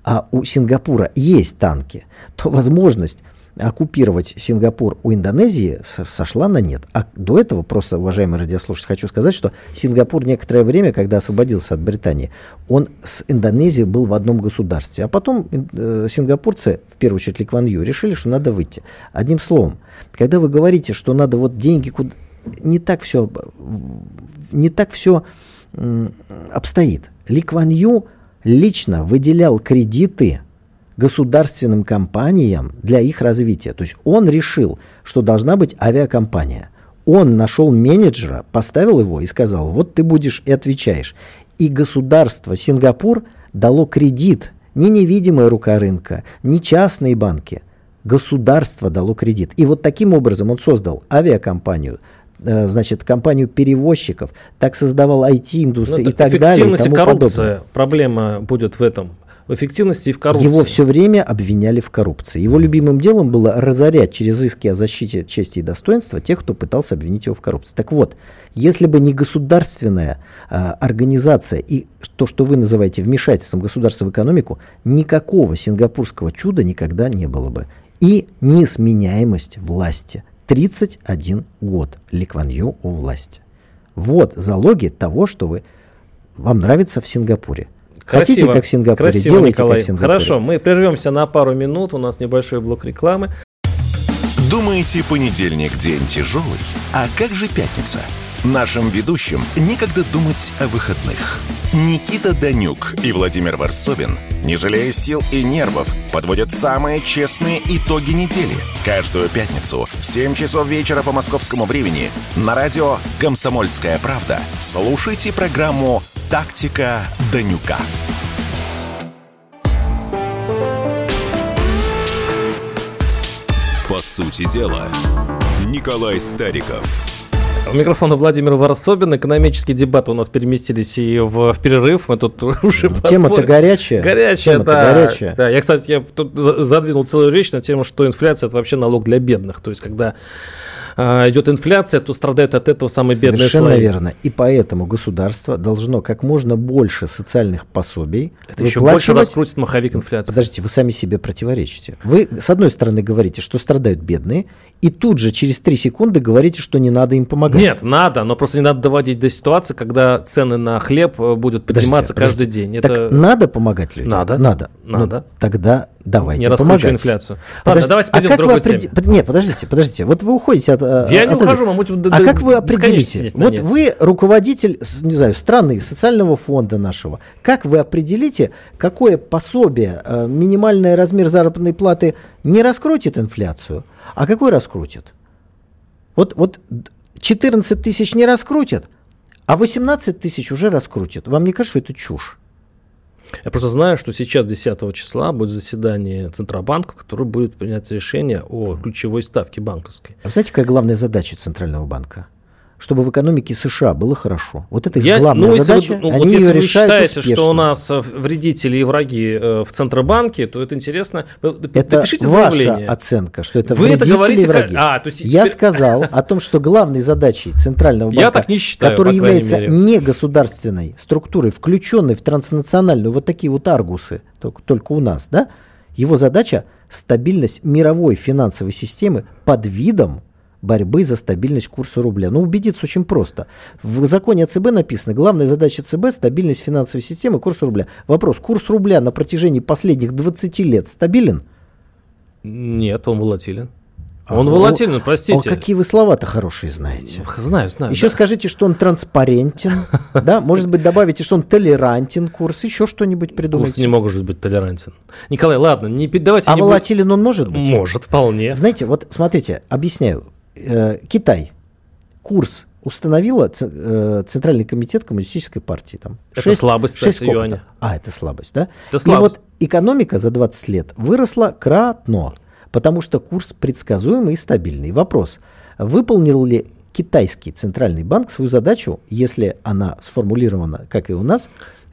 а у Сингапура есть танки, то возможность оккупировать Сингапур у Индонезии сошла на нет. А до этого, просто, уважаемые радиослушатели, хочу сказать, что Сингапур некоторое время, когда освободился от Британии, он с Индонезией был в одном государстве. А потом э, сингапурцы, в первую очередь Ли Ю, решили, что надо выйти. Одним словом, когда вы говорите, что надо вот деньги куда... Не так все, не так все обстоит. Ли Кван Ю лично выделял кредиты государственным компаниям для их развития. То есть он решил, что должна быть авиакомпания. Он нашел менеджера, поставил его и сказал, вот ты будешь и отвечаешь. И государство Сингапур дало кредит ни невидимая рука рынка, ни частные банки. Государство дало кредит. И вот таким образом он создал авиакомпанию, значит, компанию перевозчиков, так создавал IT-индустрию Ну, и так далее. Эффективность и тому коррупция. подобное. Проблема будет в этом. В эффективности и в коррупции. Его все время обвиняли в коррупции. Его любимым делом было разорять через иски о защите чести и достоинства тех, кто пытался обвинить его в коррупции. Так вот, если бы не государственная а, организация и то, что вы называете вмешательством государства в экономику, никакого сингапурского чуда никогда не было бы. И несменяемость власти. 31 год Ли Кван Ю у власти. Вот залоги того, что вы, вам нравится в Сингапуре. Хотите, как в Сингапуре, красиво, делайте, Николай. как в Сингапуре. Хорошо, мы прервемся на пару минут. У нас небольшой блок рекламы. Думаете, понедельник день тяжелый? А как же пятница? Нашим ведущим некогда думать о выходных. Никита Данюк и Владимир Варсобин, не жалея сил и нервов, подводят самые честные итоги недели. Каждую пятницу в 7 часов вечера по московскому времени на радио «Комсомольская правда» слушайте программу «Тактика Данюка». По сути дела, Николай Стариков. У микрофона Владимир Варсобин. Экономические дебаты у нас переместились и в, в перерыв. Мы тут (laughs) уже Тема-то горячая. Горячая, Тема-то да. горячая. Да, я, кстати, я тут за- задвинул целую речь на тему, что инфляция это вообще налог для бедных. То есть, когда идет инфляция, то страдают от этого самые бедные Совершенно верно. И поэтому государство должно как можно больше социальных пособий Это еще больше раскрутит маховик инфляции. Подождите, вы сами себе противоречите. Вы, с одной стороны, говорите, что страдают бедные, и тут же через три секунды говорите, что не надо им помогать. Нет, надо, но просто не надо доводить до ситуации, когда цены на хлеб э, будут Подождите, подниматься каждый подождите. день. Так Это надо помогать людям? Надо. Надо. Ну, Надо. тогда давайте не помогать. инфляцию. Ладно, Подожди, давайте а к как вы опреди- теме. Нет, подождите, подождите. Вот вы уходите от... э, Я не от ухожу, мы будем до- А как вы определите? Вот ней. вы руководитель, не знаю, страны, социального фонда нашего. Как вы определите, какое пособие, э, минимальный размер заработной платы не раскрутит инфляцию, а какой раскрутит? Вот, вот д- 14 тысяч не раскрутит, а 18 тысяч уже раскрутит. Вам не кажется, что это чушь? Я просто знаю, что сейчас 10 числа будет заседание Центробанка, которое будет принять решение о ключевой ставке банковской. А знаете, какая главная задача Центрального банка? Чтобы в экономике США было хорошо. Вот это их Я- главная ну, если задача. вы, ну, они вот если ее вы решают считаете, успешно. что у нас э, вредители и враги э, в Центробанке, то это интересно. Это Напишите ваша заявление. оценка, что это Вы это вредители говорите и враги. как- а, то есть Я теперь- сказал о том, что главной задачей Центрального банка, Я так не считаю, который является мере. негосударственной структурой, включенной в транснациональную, вот такие вот аргусы, только, только у нас, да, его задача стабильность мировой финансовой системы под видом борьбы за стабильность курса рубля. Ну, убедиться очень просто. В законе о ЦБ написано, главная задача ЦБ – стабильность финансовой системы, курс рубля. Вопрос, курс рубля на протяжении последних 20 лет стабилен? Нет, он волатилен. А, он ну, волатилен, О, простите. какие вы слова-то хорошие знаете. Знаю, знаю. Еще да. скажите, что он транспарентен, (laughs) да? Может быть, добавите, что он толерантен курс, еще что-нибудь Курс придумайте. не может быть толерантен. Николай, ладно, не, давайте А волатилен он может быть? Может, вполне. Знаете, вот смотрите, объясняю. Э, Китай. Курс установила э, Центральный комитет коммунистической партии. Там, Это Шесть- слабость, шесть кстати, сколько-то. юаня. А, это слабость, да? Это И слабость. вот экономика за 20 лет выросла кратно, потому что курс предсказуемый и стабильный. Вопрос, выполнил ли китайский центральный банк свою задачу, если она сформулирована, как и у нас,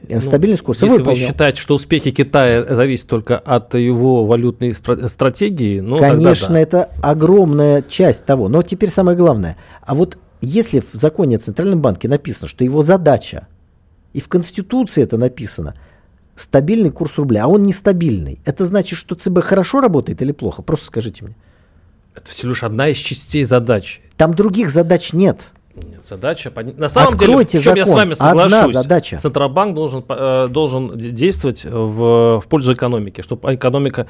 э, стабильность курса Ну, Если выполнил. вы считаете, что успехи Китая зависят только от его валютной стра- стратегии, ну Конечно, да. это огромная часть того. Но теперь самое главное. А вот если в законе о Центральном банке написано, что его задача, и в Конституции это написано, стабильный курс рубля, а он нестабильный, это значит, что ЦБ хорошо работает или плохо? Просто скажите мне. это всего лишь одна из частей задачи. Там других задач нет. Задача На самом Откройте деле, в чем я с закон. вами Одна соглашусь. задача. Центробанк должен, э, должен де- действовать в, в пользу экономики, чтобы экономика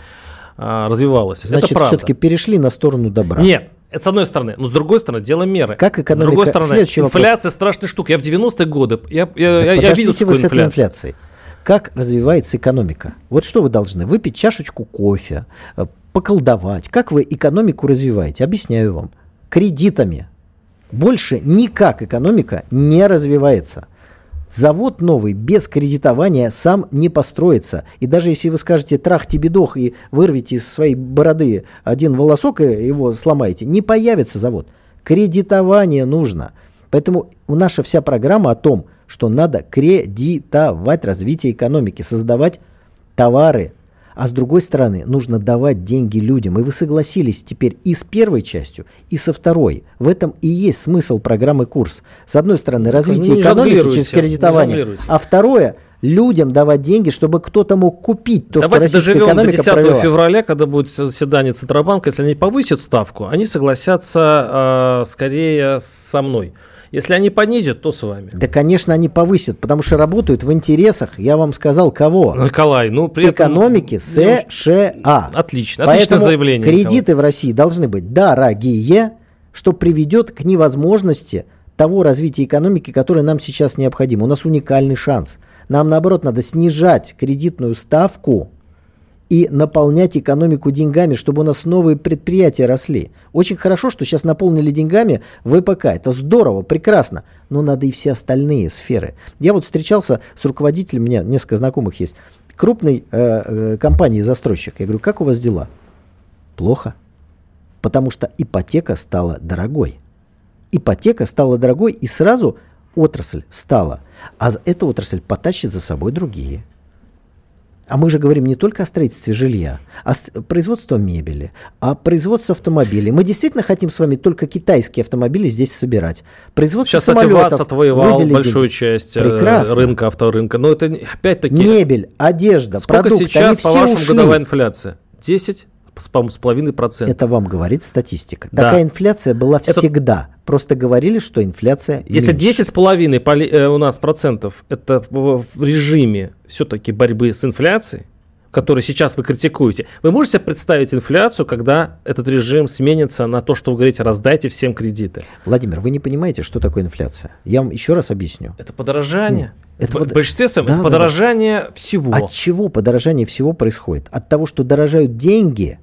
а, развивалась. Значит, это все-таки перешли на сторону добра. Нет, это с одной стороны. Но с другой стороны, дело меры. Как экономика- С другой стороны, Следующий вопрос. инфляция страшная штука. Я в 90-е годы, я, я, Так я, я видел вы с этой инфляцией. Как развивается экономика? Вот что вы должны? Выпить чашечку кофе, э, поколдовать. Как вы экономику развиваете? Объясняю вам. Кредитами. Больше никак экономика не развивается. Завод новый без кредитования сам не построится. И даже если вы скажете трах тебе дох и вырвете из своей бороды один волосок и его сломаете, не появится завод. Кредитование нужно. Поэтому наша вся программа о том, что надо кредитовать развитие экономики, создавать товары, а с другой стороны, нужно давать деньги людям. И вы согласились теперь и с первой частью, и со второй. В этом и есть смысл программы «Курс». С одной стороны, развитие экономики через кредитование, а второе – людям давать деньги, чтобы кто-то мог купить то, Давайте что доживем до 10 провела. февраля, когда будет заседание Центробанка. Если они повысят ставку, они согласятся э, скорее со мной. Если они понизят, то с вами. Да, конечно, они повысят, потому что работают в интересах, я вам сказал, кого? Николай, ну при Экономики этом... США. Отлично, Поэтому отличное заявление. кредиты Николай. в России должны быть дорогие, что приведет к невозможности того развития экономики, которое нам сейчас необходимо. У нас уникальный шанс. Нам, наоборот, надо снижать кредитную ставку и наполнять экономику деньгами, чтобы у нас новые предприятия росли. Очень хорошо, что сейчас наполнили деньгами ВПК. Это здорово, прекрасно. Но надо и все остальные сферы. Я вот встречался с руководителем, у меня несколько знакомых есть, крупной э, э, компании-застройщик. Я говорю, как у вас дела? Плохо. Потому что ипотека стала дорогой. Ипотека стала дорогой, и сразу отрасль стала. А эта отрасль потащит за собой другие. А мы же говорим не только о строительстве жилья, а о производстве мебели, о производстве автомобилей. Мы действительно хотим с вами только китайские автомобили здесь собирать. Производство Сейчас, кстати, самолетов. ВАЗ отвоевал большую деньги. часть э, Прекрасно. рынка, авторынка. Но это опять-таки... Мебель, одежда, Сколько продукты, сейчас, по вашему, ушли. годовая инфляция? 10 с, половиной процентов. Это вам говорит статистика. Да. Такая инфляция была Это- всегда. Просто говорили, что инфляция Если меньше. 10 с половиной поли- э, у нас процентов это в, режиме все-таки борьбы с инфляцией, который сейчас вы критикуете, вы можете себе представить инфляцию, когда этот режим сменится на то, что вы говорите, раздайте всем кредиты? Владимир, вы не понимаете, что такое инфляция? Я вам еще раз объясню. Это подорожание. Это в под- большинстве своем Да, это да, да. подорожание всего. От чего подорожание всего происходит? От того, что дорожают деньги,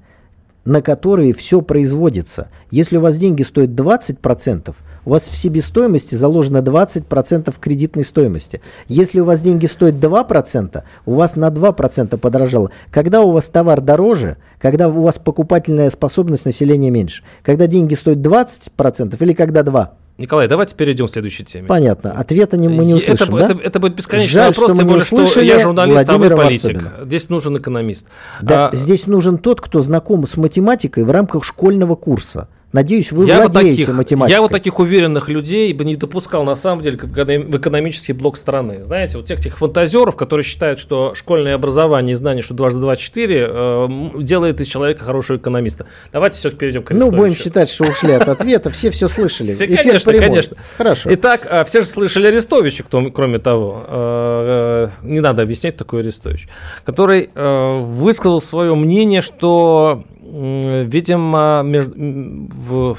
на которые все производится. Если у вас деньги стоят 20%, у вас в себестоимости заложено 20% кредитной стоимости. Если у вас деньги стоят 2%, у вас на 2% подорожало. Когда у вас товар дороже, когда у вас покупательная способность населения меньше? Когда деньги стоят 20% или когда 2%? Николай, давайте перейдем к следующей теме. Понятно. Ответа не, мы не услышим, это, да? это, это будет бесконечный Жаль, вопрос, что мы не более, что услышали я журналист, а вы Владимира политик. Варсобина. Здесь нужен экономист. Да, А, здесь нужен тот, кто знаком с математикой в рамках школьного курса. Надеюсь, вы я, вот владеете таких, математикой. я вот таких уверенных людей бы не допускал, на самом деле, в эконом- в экономический блок страны. Знаете, вот тех, тех фантазеров, которые считают, что школьное образование и знание, что дважды два четыре, э, делает из человека хорошего экономиста. Давайте все перейдем к Ну, будем считать, что ушли от ответа. Все все слышали. Все, Эфир конечно, прямой. конечно. Хорошо. Итак, а, все же слышали Арестовича, кто- кроме того, э, э, не надо объяснять, такой Арестович, который э, высказал свое мнение, что, видимо, между- в,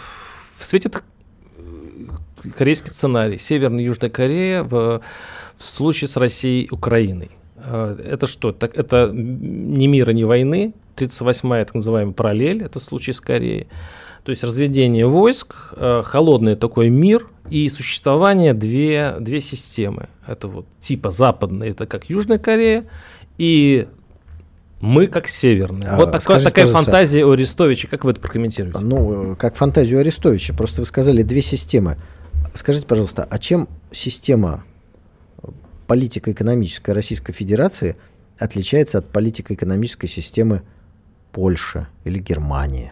в свете корейский сценарий, Северная и Южная Корея в, в случае с Россией и Украиной. Э, Это что? Так, это ни мира, ни войны. 38-я, так называемая, параллель, это случай с Кореей. То есть разведение войск, э, холодный такой мир и существование две, две системы. Это вот типа западная, это как Южная Корея, и мы как Северная. А, вот такая, скажите, такая фантазия у Арестовича. Как вы это прокомментируете? Ну, как фантазию Арестовича. Просто вы сказали две системы. Скажите, пожалуйста, а чем система политико-экономической Российской Федерации отличается от политико-экономической системы Польши или Германии?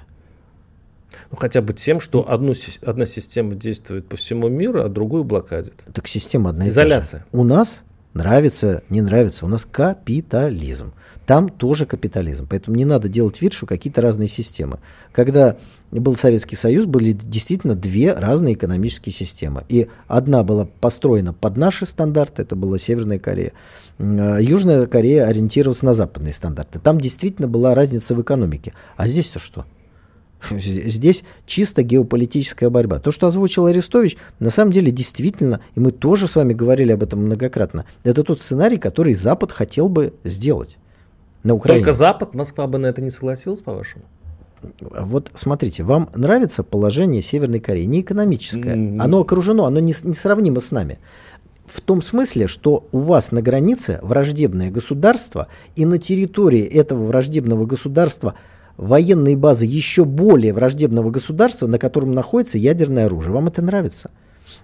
Ну, хотя бы тем, что одну, одна система действует по всему миру, а другую блокадит. Так система одна и та же. Изоляция. У нас нравится, не нравится, у нас капитализм. Там тоже капитализм. Поэтому не надо делать вид, что какие-то разные системы. Когда был Советский Союз, были действительно две разные экономические системы. И одна была построена под наши стандарты, это была Северная Корея. А Южная Корея ориентировалась на западные стандарты. Там действительно была разница в экономике. А здесь-то что? (laughs) Здесь чисто геополитическая борьба. То, что озвучил Арестович, на самом деле действительно, и мы тоже с вами говорили об этом многократно, это тот сценарий, который Запад хотел бы сделать на Украине. Только Запад, Москва бы на это не согласилась, по-вашему? Вот смотрите, вам нравится положение Северной Кореи, не экономическое. М. Оно окружено, оно не, несравнимо с нами. в том смысле, что у вас на границе враждебное государство, и на территории этого враждебного государства военные базы еще более враждебного государства, на котором находится ядерное оружие. Вам это нравится?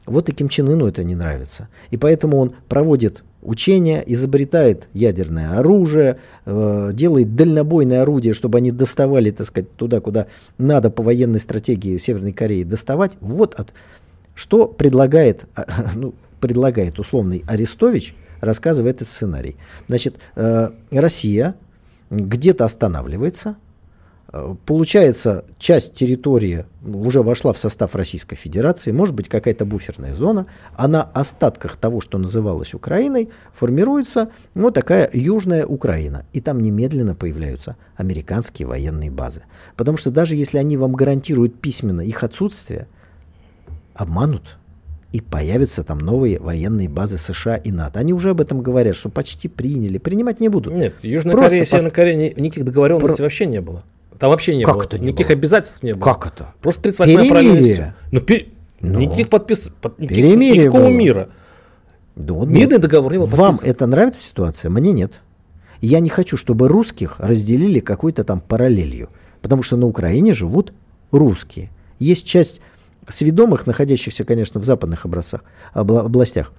Вот и Ким Чен Ыну это не нравится. И поэтому он проводит учения, изобретает ядерное оружие, э, делает дальнобойное орудие, чтобы они доставали, так сказать, туда, куда надо по военной стратегии Северной Кореи доставать. Вот от, что предлагает, (laughs) ну, предлагает условный Арестович, рассказывая этот сценарий. Значит, э, Россия где-то останавливается, получается, часть территории уже вошла в состав Российской Федерации, может быть какая-то буферная зона, а на остатках того, что называлось Украиной, формируется ну, такая Южная Украина. И там немедленно появляются американские военные базы. Потому что даже если они вам гарантируют письменно их отсутствие, обманут, и появятся там новые военные базы США и НАТО. Они уже об этом говорят, что почти приняли. Принимать не будут. Нет, Южная Просто Корея и Северная Корея никаких договоренностей Про... вообще не было. Там вообще не как было. Это не Никаких было? обязательств не было. Как это? Просто 38 правильность. Ну, пер... ну, никаких подпис... Никаких, никакого было. мира. Да, вот Мирный договор не был Вам это нравится ситуация? Мне нет. Я не хочу, чтобы русских разделили какой-то там параллелью. Потому что на Украине живут русские. Есть часть сведомых, находящихся, конечно, в западных образцах, областях,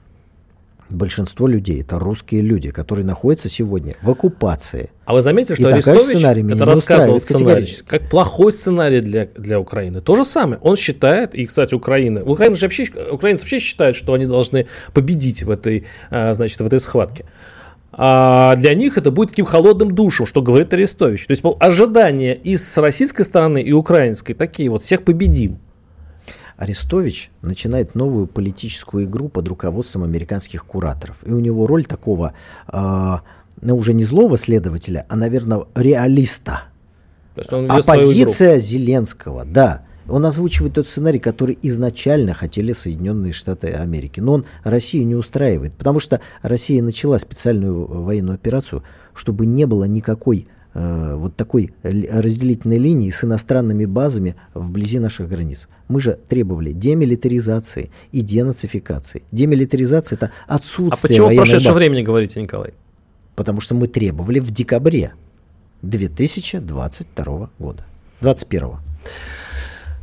большинство людей это русские люди, которые находятся сегодня в оккупации. А вы заметили, что И Арестович это рассказывал сценарий, как плохой сценарий для, для Украины. То же самое. Он считает, и, кстати, Украина, Украина же вообще, украинцы вообще считают, что они должны победить в этой, а, значит, в этой схватке. А для них это будет таким холодным душем, что говорит Арестович. То есть ожидания и с российской стороны, и украинской такие вот, всех победим. Арестович начинает новую политическую игру под руководством американских кураторов. И у него роль такого, э, ну, уже не злого следователя, а, наверное, реалиста. Оппозиция Зеленского, да. Он озвучивает тот сценарий, который изначально хотели Соединенные Штаты Америки. Но он Россию не устраивает, потому что Россия начала специальную военную операцию, чтобы не было никакой Э, вот такой разделительной линии с иностранными базами вблизи наших границ. Мы же требовали демилитаризации и денацификации. Демилитаризация это отсутствие А почему в прошедшем баз. времени говорите, Николай? Потому что мы требовали в декабре 2022 года. 21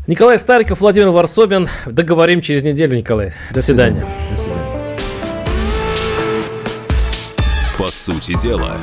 Николай Стариков, Владимир Варсобин. Договорим через неделю, Николай. До, До свидания. свидания. До свидания. По сути дела.